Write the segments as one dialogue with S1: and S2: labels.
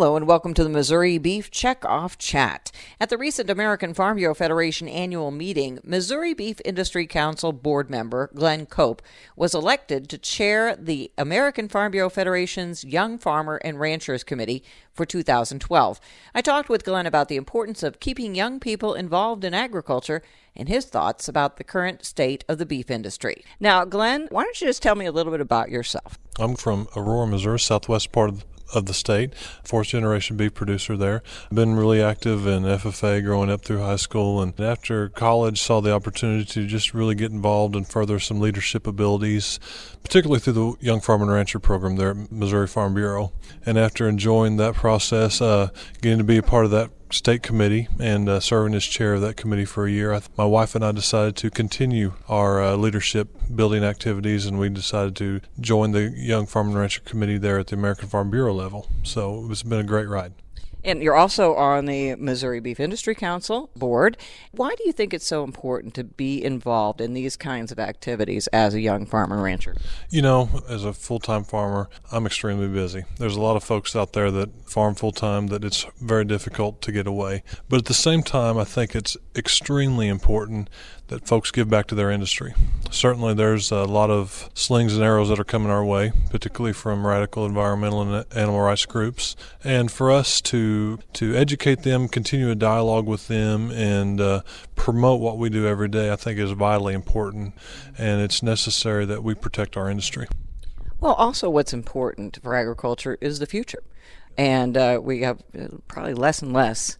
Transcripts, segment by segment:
S1: Hello and welcome to the Missouri Beef Checkoff Chat. At the recent American Farm Bureau Federation annual meeting, Missouri Beef Industry Council board member Glen Cope was elected to chair the American Farm Bureau Federation's Young Farmer and Ranchers Committee for 2012. I talked with Glen about the importance of keeping young people involved in agriculture and his thoughts about the current state of the beef industry. Now, Glen, why don't you just tell me a little bit about yourself?
S2: I'm from Aurora, Missouri, southwest part of of the state, fourth generation beef producer there. Been really active in FFA growing up through high school, and after college, saw the opportunity to just really get involved and further some leadership abilities, particularly through the Young Farmer and Rancher program there at Missouri Farm Bureau. And after enjoying that process, uh, getting to be a part of that state committee and uh, serving as chair of that committee for a year. my wife and I decided to continue our uh, leadership building activities, and we decided to join the Young Farm and Rancher Committee there at the American Farm Bureau level. So it's been a great ride.
S1: And you're also on the Missouri Beef Industry Council board. Why do you think it's so important to be involved in these kinds of activities as a young farmer rancher?
S2: You know, as a full time farmer, I'm extremely busy. There's a lot of folks out there that farm full time that it's very difficult to get away. But at the same time, I think it's extremely important that folks give back to their industry. Certainly, there's a lot of slings and arrows that are coming our way, particularly from radical environmental and animal rights groups. And for us to to educate them, continue a dialogue with them, and uh, promote what we do every day, I think is vitally important. And it's necessary that we protect our industry.
S1: Well, also, what's important for agriculture is the future. And uh, we have uh, probably less and less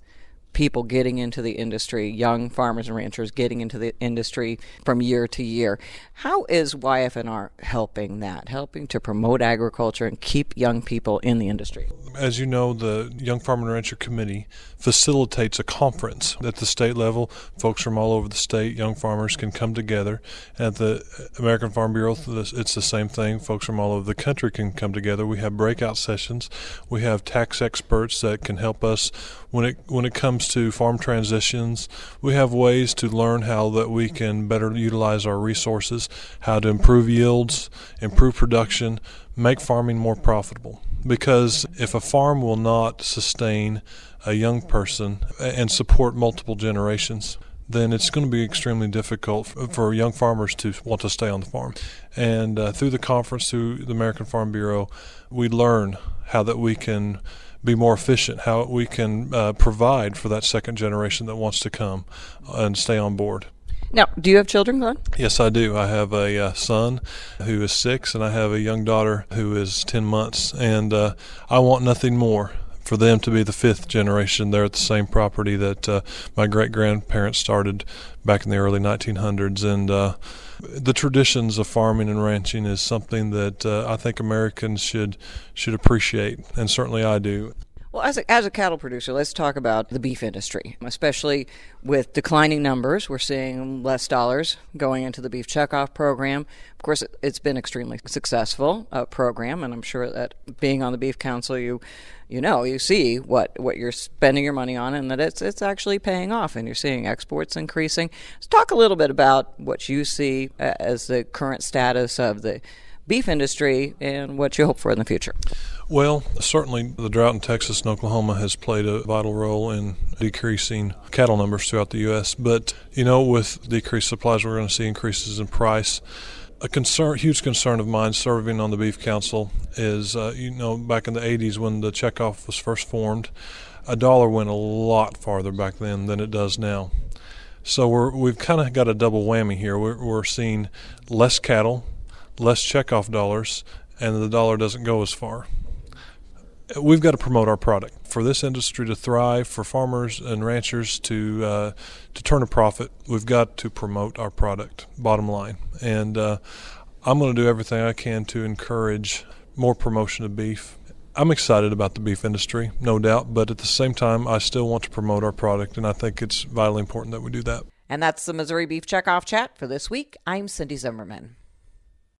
S1: people getting into the industry, young farmers and ranchers getting into the industry from year to year. How is YFNR helping that, helping to promote agriculture and keep young people in the industry?
S2: As you know, the Young Farmer and Rancher Committee facilitates a conference at the state level. Folks from all over the state, young farmers, can come together. At the American Farm Bureau, it's the same thing. Folks from all over the country can come together. We have breakout sessions. We have tax experts that can help us when it when it comes to farm transitions. We have ways to learn how that we can better utilize our resources, how to improve yields, improve production, make farming more profitable. Because if a farm will not sustain a young person and support multiple generations, then it's going to be extremely difficult for young farmers to want to stay on the farm. And uh, through the conference, through the American Farm Bureau, we learn how that we can be more efficient, how we can uh, provide for that second generation that wants to come and stay on board.
S1: Now, do you have children, Glen?
S2: Yes, I do. I have a uh, son who is six, and I have a young daughter who is 10 months. And uh, I want nothing more for them to be the fifth generation there at the same property that uh, my great grandparents started back in the early 1900s. And uh, the traditions of farming and ranching is something that uh, I think Americans should should appreciate, and certainly I do.
S1: Well, as a, as a cattle producer, let's talk about the beef industry, especially with declining numbers. We're seeing less dollars going into the beef checkoff program. Of course, it, has been extremely successful uh, program, and I'm sure that being on the beef council, you you know you see what, what you're spending your money on, and that it's it's actually paying off, and you're seeing exports increasing. Let's talk a little bit about what you see uh, as the current status of the beef industry and what you hope for in the future.
S2: Well, certainly the drought in Texas and Oklahoma has played a vital role in decreasing cattle numbers throughout the U.S. But, you know, with decreased supplies, we're going to see increases in price. A concern, huge concern of mine serving on the Beef Council is, uh, you know, back in the 80s when the checkoff was first formed, a dollar went a lot farther back then than it does now. So we're, we've kind of got a double whammy here. We're, we're seeing less cattle, less checkoff dollars, and the dollar doesn't go as far we've got to promote our product for this industry to thrive, for farmers and ranchers to uh, to turn a profit. We've got to promote our product. Bottom line, and uh, I'm going to do everything I can to encourage more promotion of beef. I'm excited about the beef industry, no doubt, but at the same time, I still want to promote our product, and I think it's vitally important that we do that.
S1: And that's the Missouri Beef Checkoff Chat for this week. I'm Cindy Zimmerman.